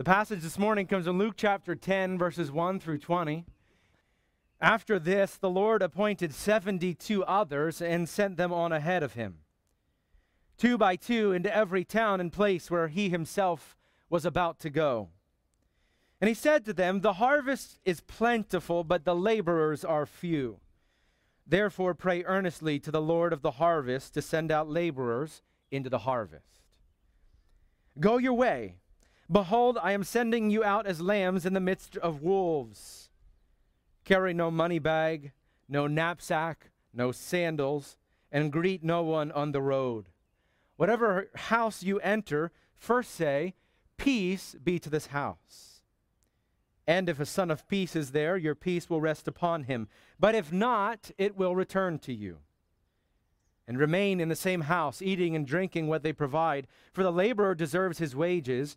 The passage this morning comes in Luke chapter 10, verses 1 through 20. After this, the Lord appointed 72 others and sent them on ahead of him, two by two, into every town and place where he himself was about to go. And he said to them, The harvest is plentiful, but the laborers are few. Therefore, pray earnestly to the Lord of the harvest to send out laborers into the harvest. Go your way. Behold, I am sending you out as lambs in the midst of wolves. Carry no money bag, no knapsack, no sandals, and greet no one on the road. Whatever house you enter, first say, Peace be to this house. And if a son of peace is there, your peace will rest upon him. But if not, it will return to you and remain in the same house, eating and drinking what they provide, for the laborer deserves his wages.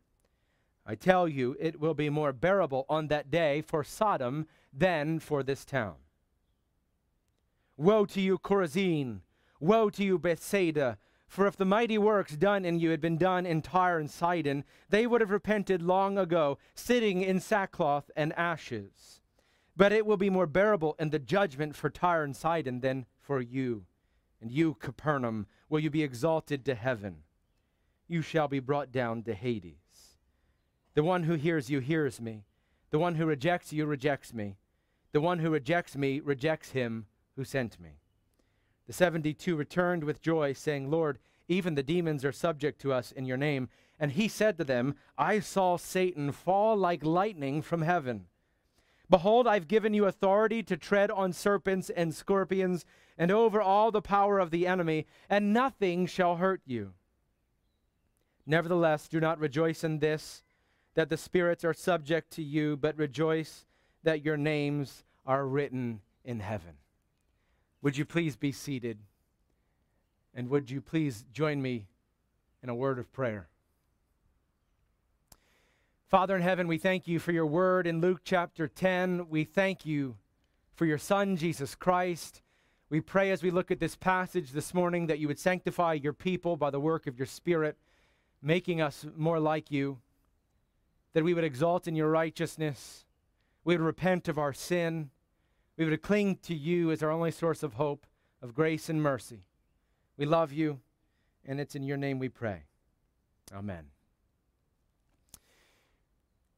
I tell you, it will be more bearable on that day for Sodom than for this town. Woe to you, Chorazin! Woe to you, Bethsaida! For if the mighty works done in you had been done in Tyre and Sidon, they would have repented long ago, sitting in sackcloth and ashes. But it will be more bearable in the judgment for Tyre and Sidon than for you. And you, Capernaum, will you be exalted to heaven? You shall be brought down to Hades. The one who hears you hears me. The one who rejects you rejects me. The one who rejects me rejects him who sent me. The 72 returned with joy, saying, Lord, even the demons are subject to us in your name. And he said to them, I saw Satan fall like lightning from heaven. Behold, I've given you authority to tread on serpents and scorpions and over all the power of the enemy, and nothing shall hurt you. Nevertheless, do not rejoice in this, that the spirits are subject to you, but rejoice that your names are written in heaven. Would you please be seated? And would you please join me in a word of prayer? Father in heaven, we thank you for your word in Luke chapter 10. We thank you for your Son, Jesus Christ. We pray as we look at this passage this morning that you would sanctify your people by the work of your Spirit, making us more like you, that we would exalt in your righteousness, we would repent of our sin, we would cling to you as our only source of hope, of grace and mercy. We love you, and it's in your name we pray. Amen.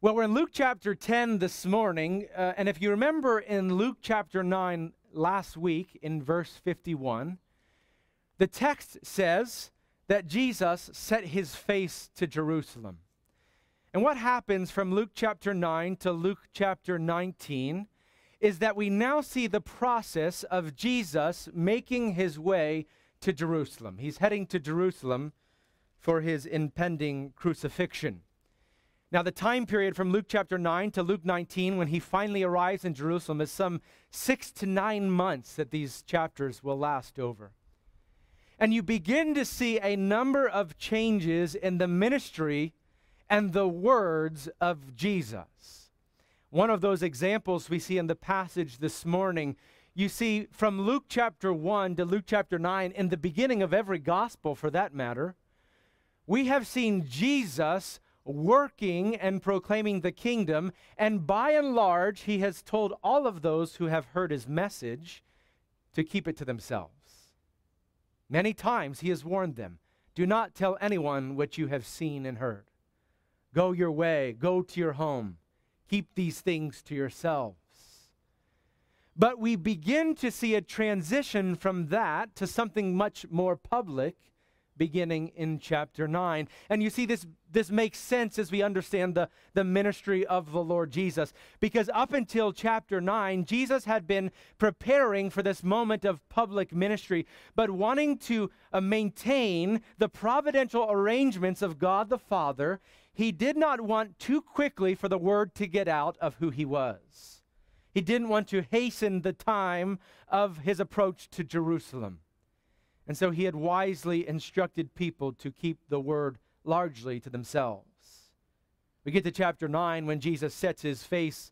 Well, we're in Luke chapter 10 this morning, uh, and if you remember in Luke chapter 9 last week in verse 51, the text says that Jesus set his face to Jerusalem. And what happens from Luke chapter 9 to Luke chapter 19 is that we now see the process of Jesus making his way to Jerusalem. He's heading to Jerusalem for his impending crucifixion. Now, the time period from Luke chapter 9 to Luke 19, when he finally arrives in Jerusalem, is some six to nine months that these chapters will last over. And you begin to see a number of changes in the ministry and the words of Jesus. One of those examples we see in the passage this morning. You see, from Luke chapter 1 to Luke chapter 9, in the beginning of every gospel for that matter, we have seen Jesus working and proclaiming the kingdom. And by and large, he has told all of those who have heard his message to keep it to themselves. Many times he has warned them do not tell anyone what you have seen and heard. Go your way, go to your home, keep these things to yourselves. But we begin to see a transition from that to something much more public beginning in chapter 9. And you see, this, this makes sense as we understand the, the ministry of the Lord Jesus. Because up until chapter 9, Jesus had been preparing for this moment of public ministry, but wanting to uh, maintain the providential arrangements of God the Father. He did not want too quickly for the word to get out of who he was. He didn't want to hasten the time of his approach to Jerusalem. And so he had wisely instructed people to keep the word largely to themselves. We get to chapter 9 when Jesus sets his face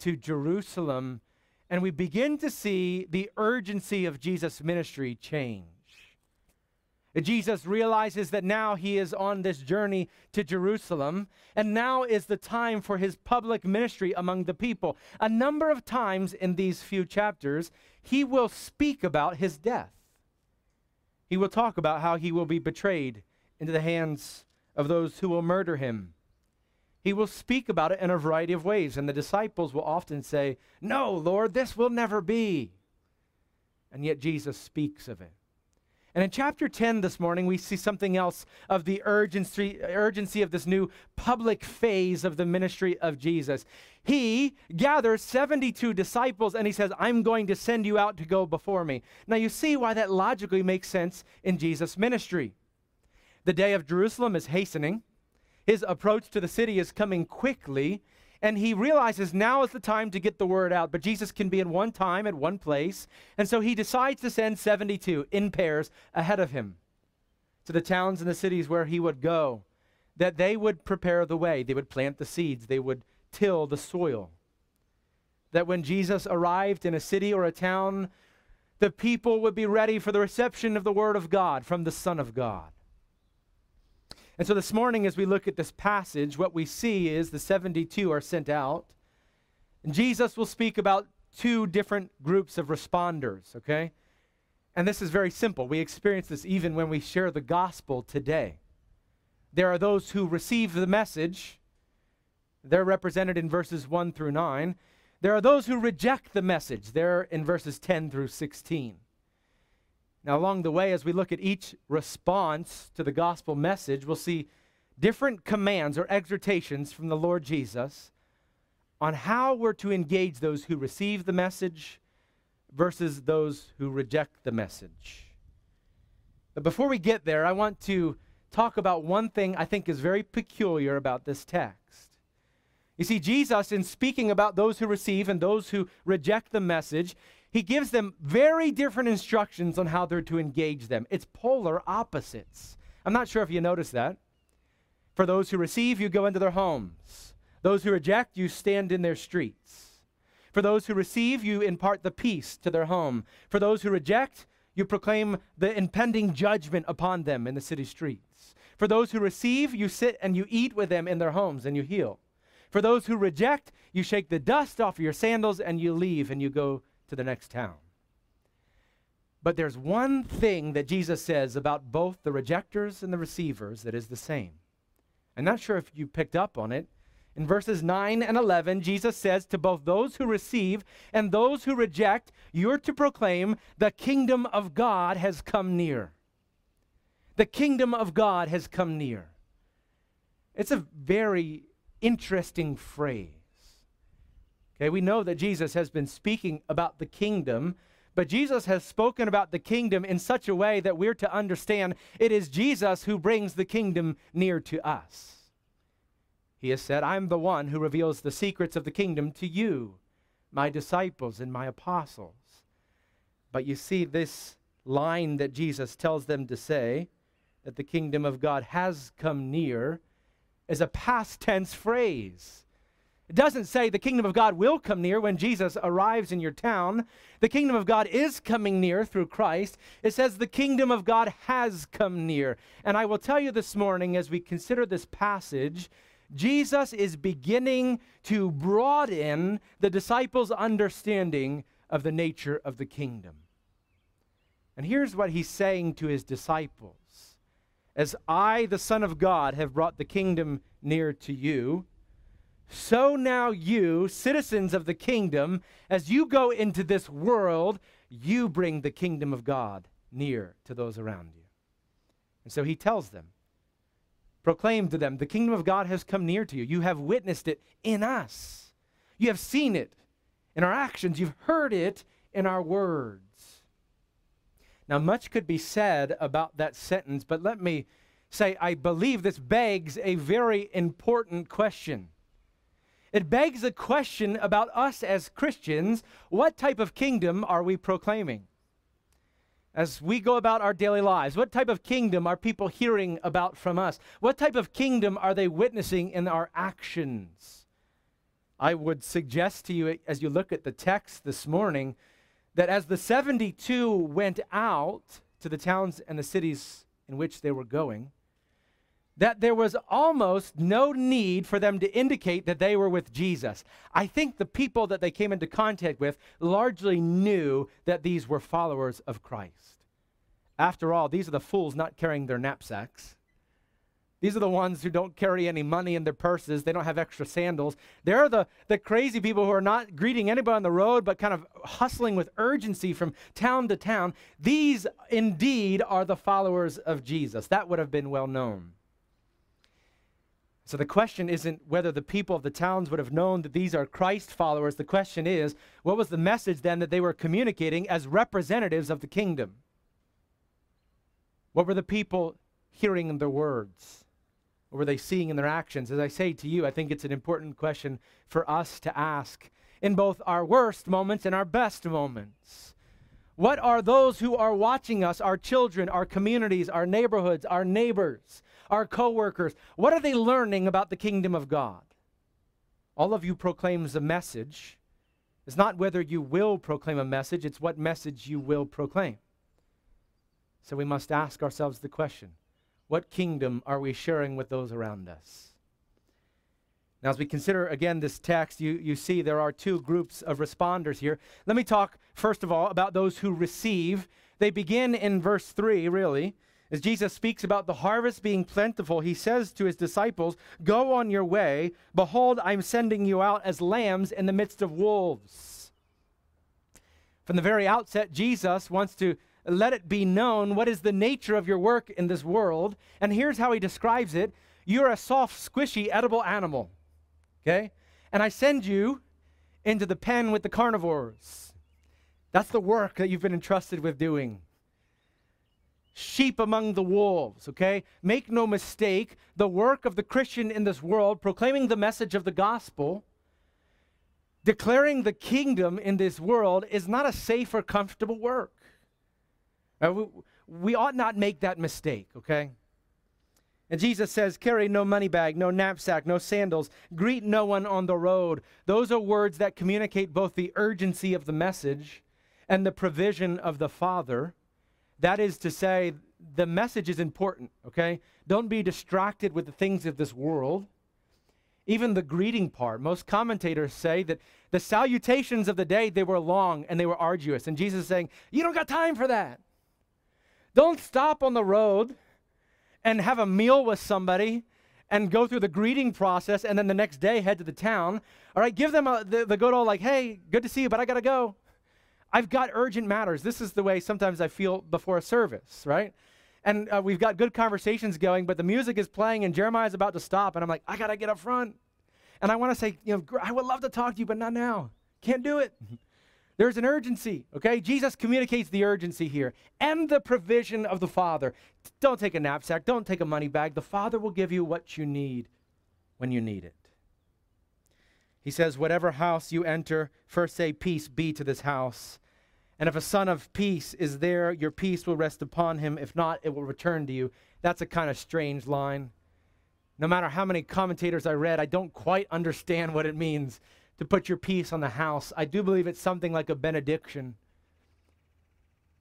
to Jerusalem, and we begin to see the urgency of Jesus' ministry change. Jesus realizes that now he is on this journey to Jerusalem, and now is the time for his public ministry among the people. A number of times in these few chapters, he will speak about his death. He will talk about how he will be betrayed into the hands of those who will murder him. He will speak about it in a variety of ways, and the disciples will often say, No, Lord, this will never be. And yet Jesus speaks of it. And in chapter 10 this morning, we see something else of the urgency, urgency of this new public phase of the ministry of Jesus. He gathers 72 disciples and he says, I'm going to send you out to go before me. Now, you see why that logically makes sense in Jesus' ministry. The day of Jerusalem is hastening. His approach to the city is coming quickly, and he realizes now is the time to get the word out. But Jesus can be in one time at one place, and so he decides to send 72 in pairs ahead of him to the towns and the cities where he would go, that they would prepare the way, they would plant the seeds, they would till the soil. That when Jesus arrived in a city or a town, the people would be ready for the reception of the word of God from the Son of God. And so this morning, as we look at this passage, what we see is the 72 are sent out. And Jesus will speak about two different groups of responders, okay? And this is very simple. We experience this even when we share the gospel today. There are those who receive the message, they're represented in verses 1 through 9. There are those who reject the message, they're in verses 10 through 16. Now, along the way, as we look at each response to the gospel message, we'll see different commands or exhortations from the Lord Jesus on how we're to engage those who receive the message versus those who reject the message. But before we get there, I want to talk about one thing I think is very peculiar about this text. You see, Jesus, in speaking about those who receive and those who reject the message, he gives them very different instructions on how they're to engage them. It's polar opposites. I'm not sure if you notice that. For those who receive, you go into their homes. Those who reject, you stand in their streets. For those who receive, you impart the peace to their home. For those who reject, you proclaim the impending judgment upon them in the city streets. For those who receive, you sit and you eat with them in their homes and you heal. For those who reject, you shake the dust off of your sandals and you leave and you go to the next town. But there's one thing that Jesus says about both the rejectors and the receivers that is the same. I'm not sure if you picked up on it. In verses 9 and 11, Jesus says to both those who receive and those who reject, you're to proclaim, the kingdom of God has come near. The kingdom of God has come near. It's a very interesting phrase. Okay, we know that Jesus has been speaking about the kingdom, but Jesus has spoken about the kingdom in such a way that we're to understand it is Jesus who brings the kingdom near to us. He has said, I'm the one who reveals the secrets of the kingdom to you, my disciples and my apostles. But you see, this line that Jesus tells them to say, that the kingdom of God has come near, is a past tense phrase. It doesn't say the kingdom of God will come near when Jesus arrives in your town. The kingdom of God is coming near through Christ. It says the kingdom of God has come near. And I will tell you this morning as we consider this passage, Jesus is beginning to broaden the disciples' understanding of the nature of the kingdom. And here's what he's saying to his disciples As I, the Son of God, have brought the kingdom near to you, so now you, citizens of the kingdom, as you go into this world, you bring the kingdom of God near to those around you. And so he tells them, proclaim to them, the kingdom of God has come near to you. You have witnessed it in us. You have seen it in our actions. You've heard it in our words. Now, much could be said about that sentence, but let me say, I believe this begs a very important question. It begs a question about us as Christians. What type of kingdom are we proclaiming? As we go about our daily lives, what type of kingdom are people hearing about from us? What type of kingdom are they witnessing in our actions? I would suggest to you, as you look at the text this morning, that as the 72 went out to the towns and the cities in which they were going, that there was almost no need for them to indicate that they were with Jesus. I think the people that they came into contact with largely knew that these were followers of Christ. After all, these are the fools not carrying their knapsacks. These are the ones who don't carry any money in their purses. They don't have extra sandals. They're the, the crazy people who are not greeting anybody on the road, but kind of hustling with urgency from town to town. These indeed are the followers of Jesus. That would have been well known. So the question isn't whether the people of the towns would have known that these are Christ followers. The question is, what was the message then that they were communicating as representatives of the kingdom? What were the people hearing in their words? What were they seeing in their actions? As I say to you, I think it's an important question for us to ask in both our worst moments and our best moments. What are those who are watching us, our children, our communities, our neighborhoods, our neighbors? Our coworkers, what are they learning about the kingdom of God? All of you proclaims a message. It's not whether you will proclaim a message, it's what message you will proclaim. So we must ask ourselves the question what kingdom are we sharing with those around us? Now, as we consider again this text, you, you see there are two groups of responders here. Let me talk, first of all, about those who receive. They begin in verse 3, really. As Jesus speaks about the harvest being plentiful, he says to his disciples, Go on your way. Behold, I'm sending you out as lambs in the midst of wolves. From the very outset, Jesus wants to let it be known what is the nature of your work in this world. And here's how he describes it You're a soft, squishy, edible animal. Okay? And I send you into the pen with the carnivores. That's the work that you've been entrusted with doing sheep among the wolves, okay? Make no mistake, the work of the Christian in this world, proclaiming the message of the gospel, declaring the kingdom in this world, is not a safe or comfortable work. Uh, we, we ought not make that mistake, okay? And Jesus says, carry no money bag, no knapsack, no sandals, greet no one on the road. Those are words that communicate both the urgency of the message and the provision of the Father. That is to say, the message is important, okay? Don't be distracted with the things of this world. Even the greeting part, most commentators say that the salutations of the day, they were long and they were arduous. And Jesus is saying, you don't got time for that. Don't stop on the road and have a meal with somebody and go through the greeting process and then the next day head to the town. All right, give them a, the, the good old, like, hey, good to see you, but I got to go. I've got urgent matters. This is the way sometimes I feel before a service, right? And uh, we've got good conversations going, but the music is playing and Jeremiah's about to stop, and I'm like, I got to get up front. And I want to say, you know, I would love to talk to you, but not now. Can't do it. There's an urgency, okay? Jesus communicates the urgency here and the provision of the Father. Don't take a knapsack, don't take a money bag. The Father will give you what you need when you need it. He says, Whatever house you enter, first say, Peace be to this house. And if a son of peace is there, your peace will rest upon him. If not, it will return to you. That's a kind of strange line. No matter how many commentators I read, I don't quite understand what it means to put your peace on the house. I do believe it's something like a benediction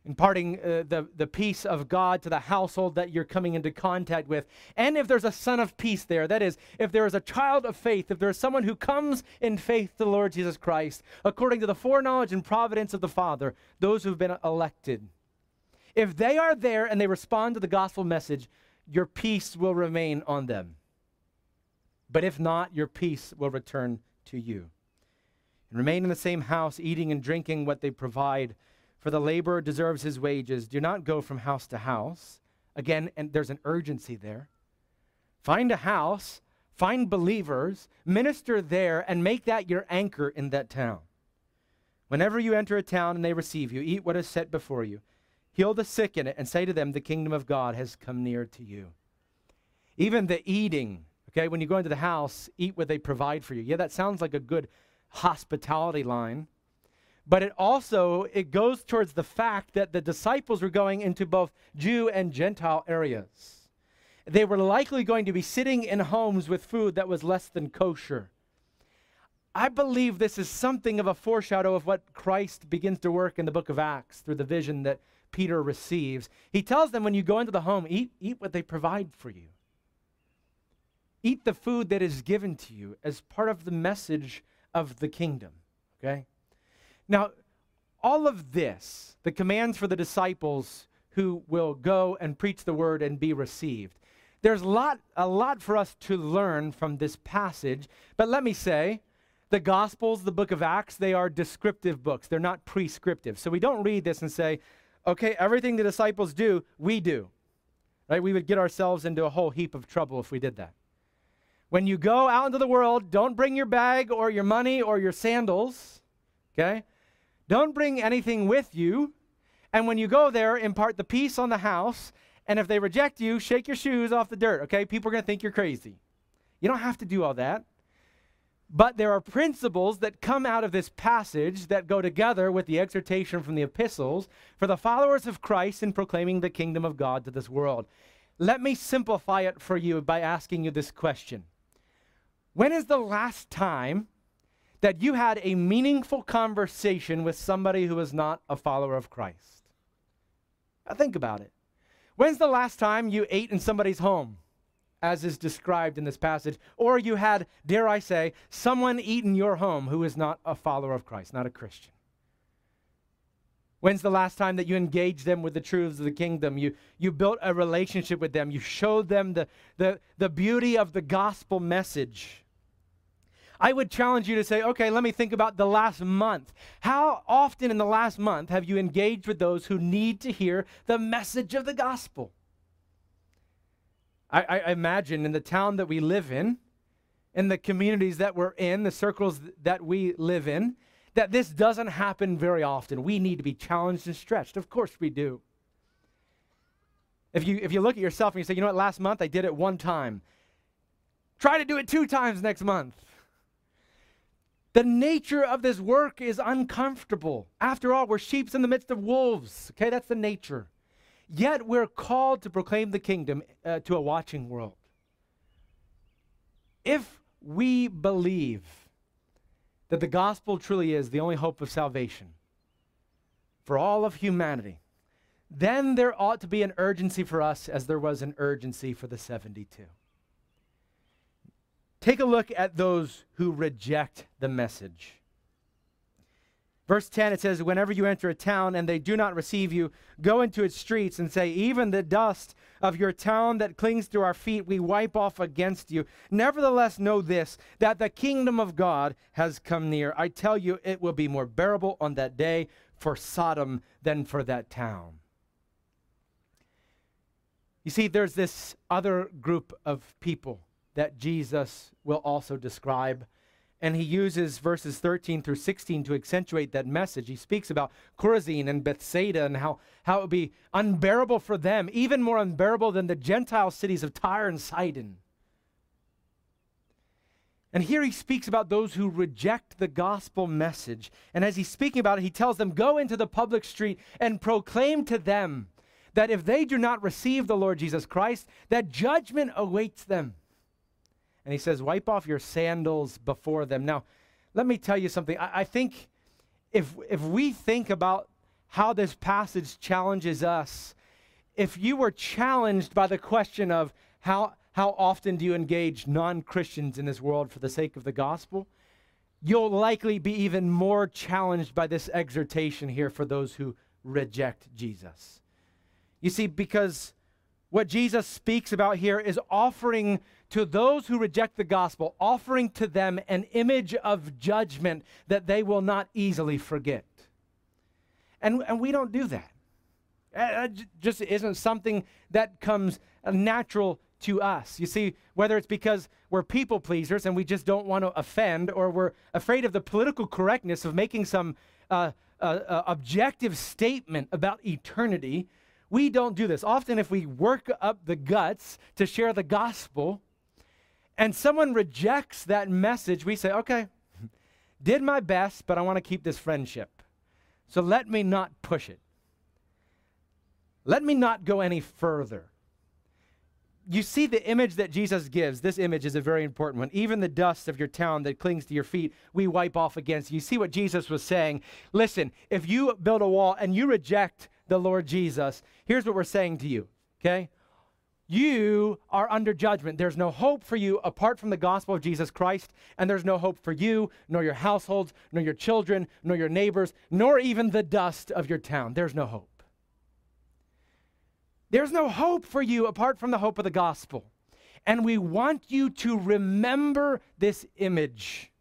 imparting uh, the, the peace of God to the household that you're coming into contact with. And if there's a son of peace there, that is, if there is a child of faith, if there's someone who comes in faith to the Lord Jesus Christ, according to the foreknowledge and providence of the Father, those who've been elected, if they are there and they respond to the gospel message, your peace will remain on them. But if not, your peace will return to you. And remain in the same house, eating and drinking what they provide for the laborer deserves his wages. Do not go from house to house. Again, and there's an urgency there. Find a house, find believers, minister there, and make that your anchor in that town. Whenever you enter a town and they receive you, eat what is set before you. Heal the sick in it, and say to them, The kingdom of God has come near to you. Even the eating, okay, when you go into the house, eat what they provide for you. Yeah, that sounds like a good hospitality line. But it also it goes towards the fact that the disciples were going into both Jew and Gentile areas. They were likely going to be sitting in homes with food that was less than kosher. I believe this is something of a foreshadow of what Christ begins to work in the book of Acts through the vision that Peter receives. He tells them when you go into the home, eat, eat what they provide for you. Eat the food that is given to you as part of the message of the kingdom. Okay? Now, all of this, the commands for the disciples who will go and preach the word and be received, there's a lot, a lot for us to learn from this passage. But let me say, the Gospels, the book of Acts, they are descriptive books. They're not prescriptive. So we don't read this and say, okay, everything the disciples do, we do. Right? We would get ourselves into a whole heap of trouble if we did that. When you go out into the world, don't bring your bag or your money or your sandals. Okay? Don't bring anything with you. And when you go there, impart the peace on the house. And if they reject you, shake your shoes off the dirt, okay? People are going to think you're crazy. You don't have to do all that. But there are principles that come out of this passage that go together with the exhortation from the epistles for the followers of Christ in proclaiming the kingdom of God to this world. Let me simplify it for you by asking you this question When is the last time that you had a meaningful conversation with somebody who is not a follower of Christ. Now think about it. When's the last time you ate in somebody's home, as is described in this passage, or you had, dare I say, someone eat in your home who is not a follower of Christ, not a Christian? When's the last time that you engaged them with the truths of the kingdom? You, you built a relationship with them. You showed them the, the, the beauty of the gospel message. I would challenge you to say, okay, let me think about the last month. How often in the last month have you engaged with those who need to hear the message of the gospel? I, I imagine in the town that we live in, in the communities that we're in, the circles that we live in, that this doesn't happen very often. We need to be challenged and stretched. Of course we do. If you, if you look at yourself and you say, you know what, last month I did it one time, try to do it two times next month. The nature of this work is uncomfortable. After all, we're sheep in the midst of wolves. Okay, that's the nature. Yet we're called to proclaim the kingdom uh, to a watching world. If we believe that the gospel truly is the only hope of salvation for all of humanity, then there ought to be an urgency for us as there was an urgency for the 72. Take a look at those who reject the message. Verse 10, it says, Whenever you enter a town and they do not receive you, go into its streets and say, Even the dust of your town that clings to our feet, we wipe off against you. Nevertheless, know this, that the kingdom of God has come near. I tell you, it will be more bearable on that day for Sodom than for that town. You see, there's this other group of people that Jesus will also describe. And he uses verses 13 through 16 to accentuate that message. He speaks about Chorazin and Bethsaida and how, how it would be unbearable for them, even more unbearable than the Gentile cities of Tyre and Sidon. And here he speaks about those who reject the gospel message. And as he's speaking about it, he tells them, Go into the public street and proclaim to them that if they do not receive the Lord Jesus Christ, that judgment awaits them. And he says, Wipe off your sandals before them. Now, let me tell you something. I, I think if, if we think about how this passage challenges us, if you were challenged by the question of how, how often do you engage non Christians in this world for the sake of the gospel, you'll likely be even more challenged by this exhortation here for those who reject Jesus. You see, because what Jesus speaks about here is offering to those who reject the gospel, offering to them an image of judgment that they will not easily forget. And, and we don't do that. It just isn't something that comes natural to us. You see, whether it's because we're people pleasers and we just don't want to offend, or we're afraid of the political correctness of making some uh, uh, uh, objective statement about eternity, we don't do this. Often, if we work up the guts to share the gospel and someone rejects that message, we say, okay, did my best, but I want to keep this friendship. So let me not push it. Let me not go any further. You see the image that Jesus gives. This image is a very important one. Even the dust of your town that clings to your feet, we wipe off against. You see what Jesus was saying. Listen, if you build a wall and you reject the Lord Jesus, here's what we're saying to you, okay? You are under judgment. There's no hope for you apart from the gospel of Jesus Christ, and there's no hope for you, nor your households, nor your children, nor your neighbors, nor even the dust of your town. There's no hope. There's no hope for you apart from the hope of the gospel. And we want you to remember this image.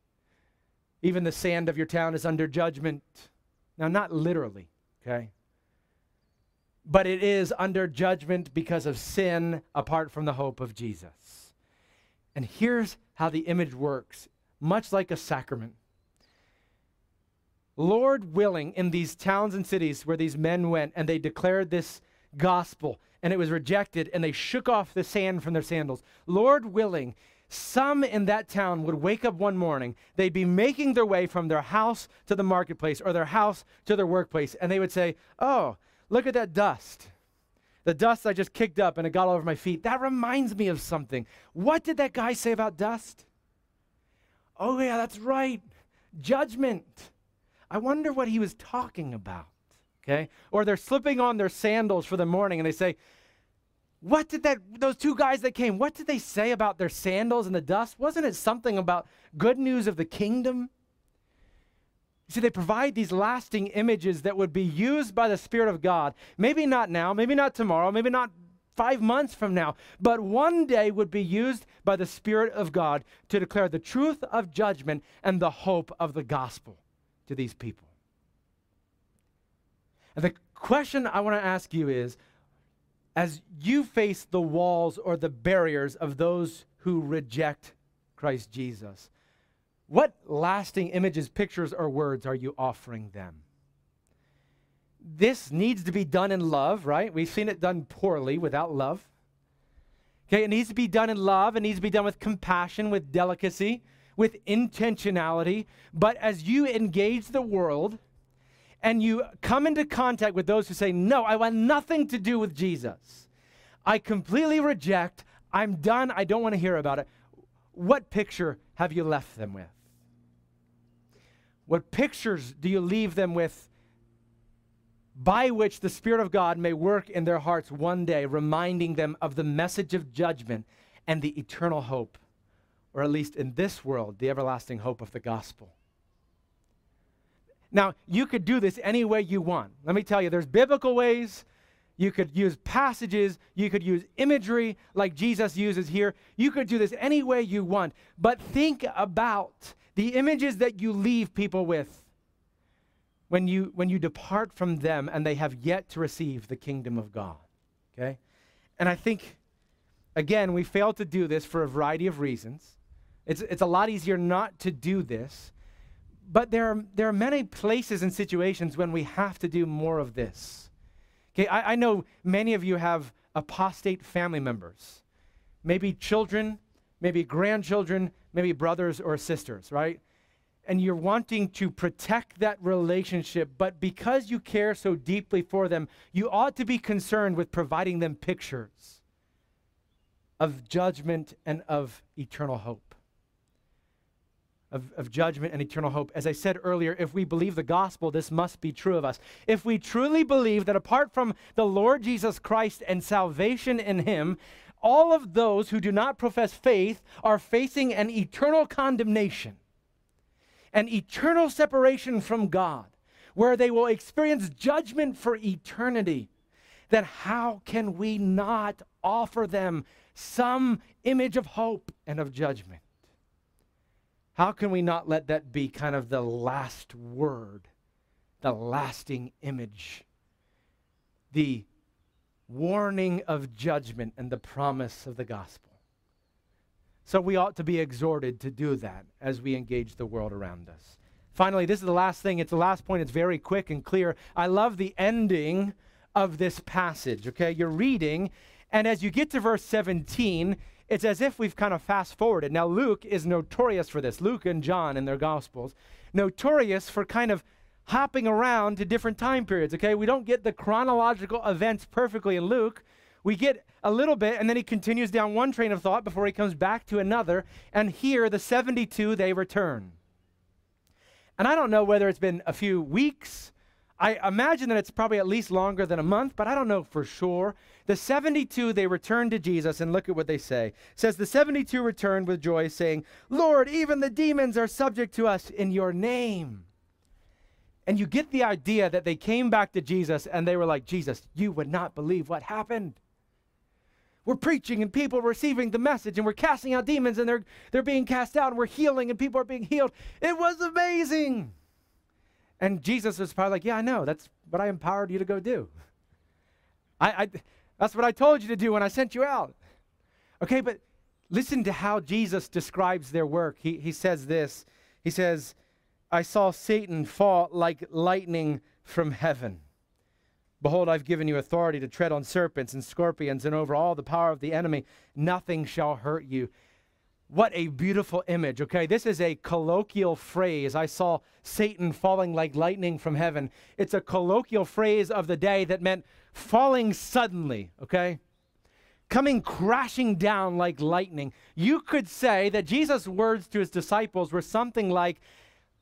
Even the sand of your town is under judgment. Now, not literally, okay? But it is under judgment because of sin apart from the hope of Jesus. And here's how the image works much like a sacrament. Lord willing, in these towns and cities where these men went and they declared this gospel and it was rejected and they shook off the sand from their sandals, Lord willing, some in that town would wake up one morning, they'd be making their way from their house to the marketplace or their house to their workplace, and they would say, Oh, Look at that dust. The dust I just kicked up and it got all over my feet. That reminds me of something. What did that guy say about dust? Oh, yeah, that's right. Judgment. I wonder what he was talking about. Okay? Or they're slipping on their sandals for the morning and they say, What did that, those two guys that came, what did they say about their sandals and the dust? Wasn't it something about good news of the kingdom? See, they provide these lasting images that would be used by the Spirit of God. Maybe not now, maybe not tomorrow, maybe not five months from now, but one day would be used by the Spirit of God to declare the truth of judgment and the hope of the gospel to these people. And the question I want to ask you is as you face the walls or the barriers of those who reject Christ Jesus, what lasting images, pictures, or words are you offering them? This needs to be done in love, right? We've seen it done poorly without love. Okay, it needs to be done in love. It needs to be done with compassion, with delicacy, with intentionality. But as you engage the world and you come into contact with those who say, No, I want nothing to do with Jesus, I completely reject, I'm done, I don't want to hear about it. What picture have you left them with? What pictures do you leave them with by which the Spirit of God may work in their hearts one day, reminding them of the message of judgment and the eternal hope, or at least in this world, the everlasting hope of the gospel? Now, you could do this any way you want. Let me tell you, there's biblical ways. You could use passages. You could use imagery like Jesus uses here. You could do this any way you want. But think about the images that you leave people with when you when you depart from them and they have yet to receive the kingdom of God. Okay? And I think again, we fail to do this for a variety of reasons. It's it's a lot easier not to do this. But there are there are many places and situations when we have to do more of this. Okay, I, I know many of you have apostate family members, maybe children, maybe grandchildren, maybe brothers or sisters, right? And you're wanting to protect that relationship, but because you care so deeply for them, you ought to be concerned with providing them pictures of judgment and of eternal hope. Of, of, judgment and eternal hope. As I said earlier, if we believe the gospel, this must be true of us. If we truly believe that apart from the Lord Jesus Christ and salvation in Him, all of those who do not profess faith are facing an eternal condemnation, an eternal separation from God, where they will experience judgment for eternity. Then how can we not offer them some image of hope and of judgment? How can we not let that be kind of the last word, the lasting image, the warning of judgment and the promise of the gospel. So we ought to be exhorted to do that as we engage the world around us. Finally, this is the last thing. It's the last point. It's very quick and clear. I love the ending of this passage, okay? You're reading, and as you get to verse 17, it's as if we've kind of fast forwarded. Now, Luke is notorious for this, Luke and John in their Gospels, notorious for kind of hopping around to different time periods, okay? We don't get the chronological events perfectly in Luke. We get a little bit, and then he continues down one train of thought before he comes back to another. And here, the 72, they return. And I don't know whether it's been a few weeks. I imagine that it's probably at least longer than a month, but I don't know for sure. The 72, they returned to Jesus, and look at what they say. It says, The 72 returned with joy, saying, Lord, even the demons are subject to us in your name. And you get the idea that they came back to Jesus and they were like, Jesus, you would not believe what happened. We're preaching and people receiving the message and we're casting out demons and they're, they're being cast out and we're healing and people are being healed. It was amazing. And Jesus was probably like, Yeah, I know. That's what I empowered you to go do. I, I, that's what I told you to do when I sent you out. Okay, but listen to how Jesus describes their work. He, he says this He says, I saw Satan fall like lightning from heaven. Behold, I've given you authority to tread on serpents and scorpions and over all the power of the enemy. Nothing shall hurt you. What a beautiful image, okay? This is a colloquial phrase. I saw Satan falling like lightning from heaven. It's a colloquial phrase of the day that meant falling suddenly, okay? Coming crashing down like lightning. You could say that Jesus' words to his disciples were something like,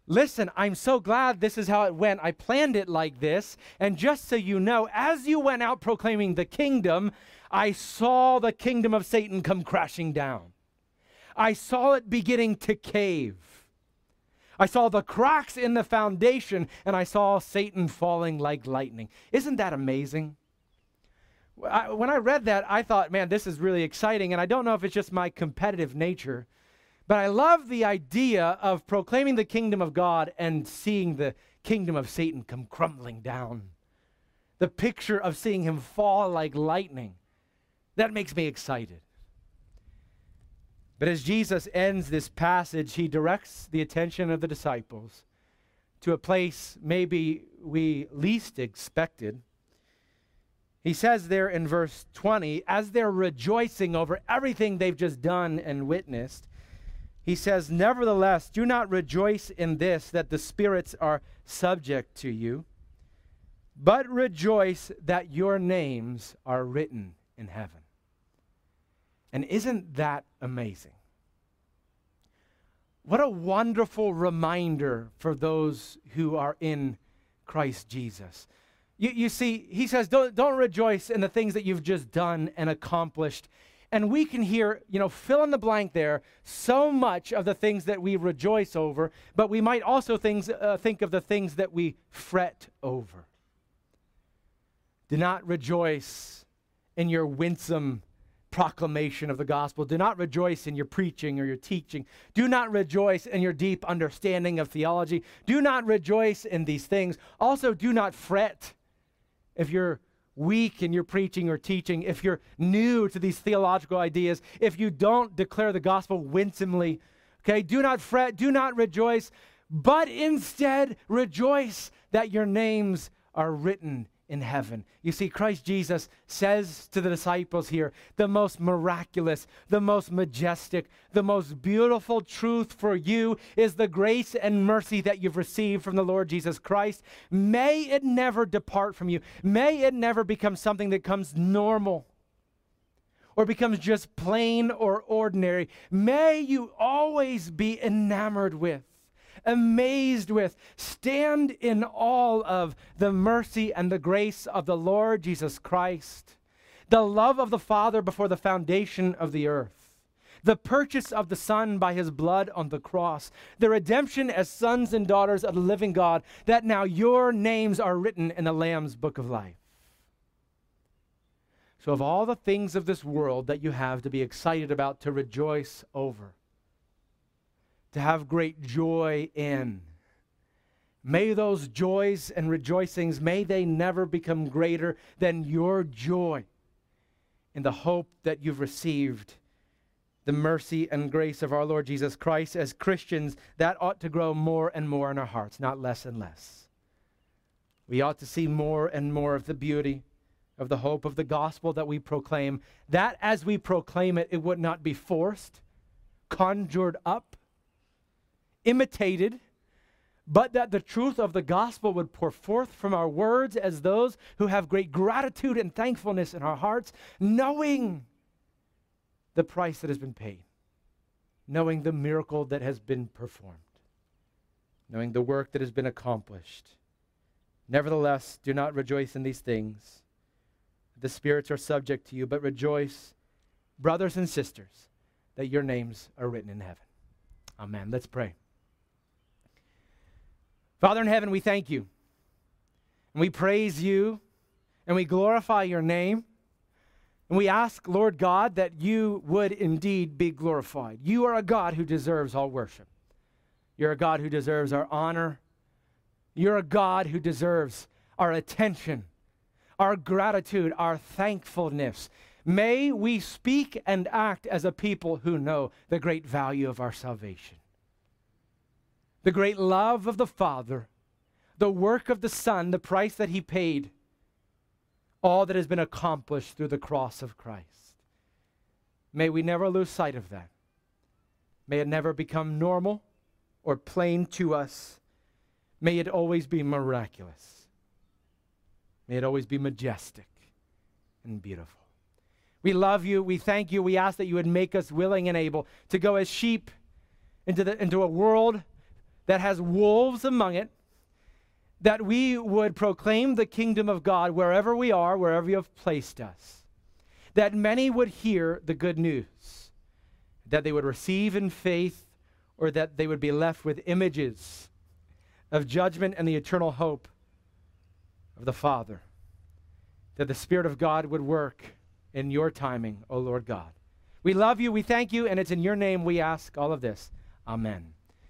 Listen, I'm so glad this is how it went. I planned it like this. And just so you know, as you went out proclaiming the kingdom, I saw the kingdom of Satan come crashing down. I saw it beginning to cave. I saw the cracks in the foundation, and I saw Satan falling like lightning. Isn't that amazing? I, when I read that, I thought, man, this is really exciting. And I don't know if it's just my competitive nature but I love the idea of proclaiming the kingdom of God and seeing the kingdom of Satan come crumbling down. The picture of seeing him fall like lightning. That makes me excited. But as Jesus ends this passage, he directs the attention of the disciples to a place maybe we least expected. He says there in verse 20, as they're rejoicing over everything they've just done and witnessed, he says, Nevertheless, do not rejoice in this, that the spirits are subject to you, but rejoice that your names are written in heaven. And isn't that amazing? What a wonderful reminder for those who are in Christ Jesus. You, you see, he says, don't, don't rejoice in the things that you've just done and accomplished and we can hear, you know, fill in the blank there, so much of the things that we rejoice over, but we might also things, uh, think of the things that we fret over. Do not rejoice in your winsome proclamation of the gospel. Do not rejoice in your preaching or your teaching. Do not rejoice in your deep understanding of theology. Do not rejoice in these things. Also, do not fret if you're weak in your preaching or teaching, if you're new to these theological ideas, if you don't declare the gospel winsomely, okay, do not fret, do not rejoice, but instead rejoice that your names are written in heaven. You see, Christ Jesus says to the disciples here the most miraculous, the most majestic, the most beautiful truth for you is the grace and mercy that you've received from the Lord Jesus Christ. May it never depart from you. May it never become something that comes normal or becomes just plain or ordinary. May you always be enamored with amazed with, stand in awe of the mercy and the grace of the Lord Jesus Christ, the love of the Father before the foundation of the earth, the purchase of the Son by his blood on the cross, the redemption as sons and daughters of the living God, that now your names are written in the Lamb's book of life. So, of all the things of this world that you have to be excited about, to rejoice over, to have great joy in. May those joys and rejoicings, may they never become greater than your joy in the hope that you've received the mercy and grace of our Lord Jesus Christ. As Christians, that ought to grow more and more in our hearts, not less and less. We ought to see more and more of the beauty of the hope of the gospel that we proclaim, that as we proclaim it, it would not be forced, conjured up, imitated, but that the truth of the gospel would pour forth from our words as those who have great gratitude and thankfulness in our hearts, knowing the price that has been paid, knowing the miracle that has been performed, knowing the work that has been accomplished. Nevertheless, do not rejoice in these things. The spirits are subject to you, but rejoice, brothers and sisters, that your names are written in heaven. Amen. Let's pray. Father in heaven, we thank you. And we praise you and we glorify your name. And we ask, Lord God, that you would indeed be glorified. You are a God who deserves all worship. You're a God who deserves our honor. You're a God who deserves our attention, our gratitude, our thankfulness. May we speak and act as a people who know the great value of our salvation, the great love of the Father, the work of the Son, the price that He paid all that has been accomplished through the cross of Christ. May we never lose sight of that. May it never become normal or plain to us. May it always be miraculous. May it always be majestic and beautiful. We love you. We thank you. We ask that you would make us willing and able to go as sheep into, the, into a world that has wolves among it that we would proclaim the kingdom of God wherever we are, wherever you have placed us. That many would hear the good news, that they would receive in faith, or that they would be left with images of judgment and the eternal hope of the Father. That the Spirit of God would work in your timing, O Lord God. We love you, we thank you, and it's in your name we ask all of this. Amen.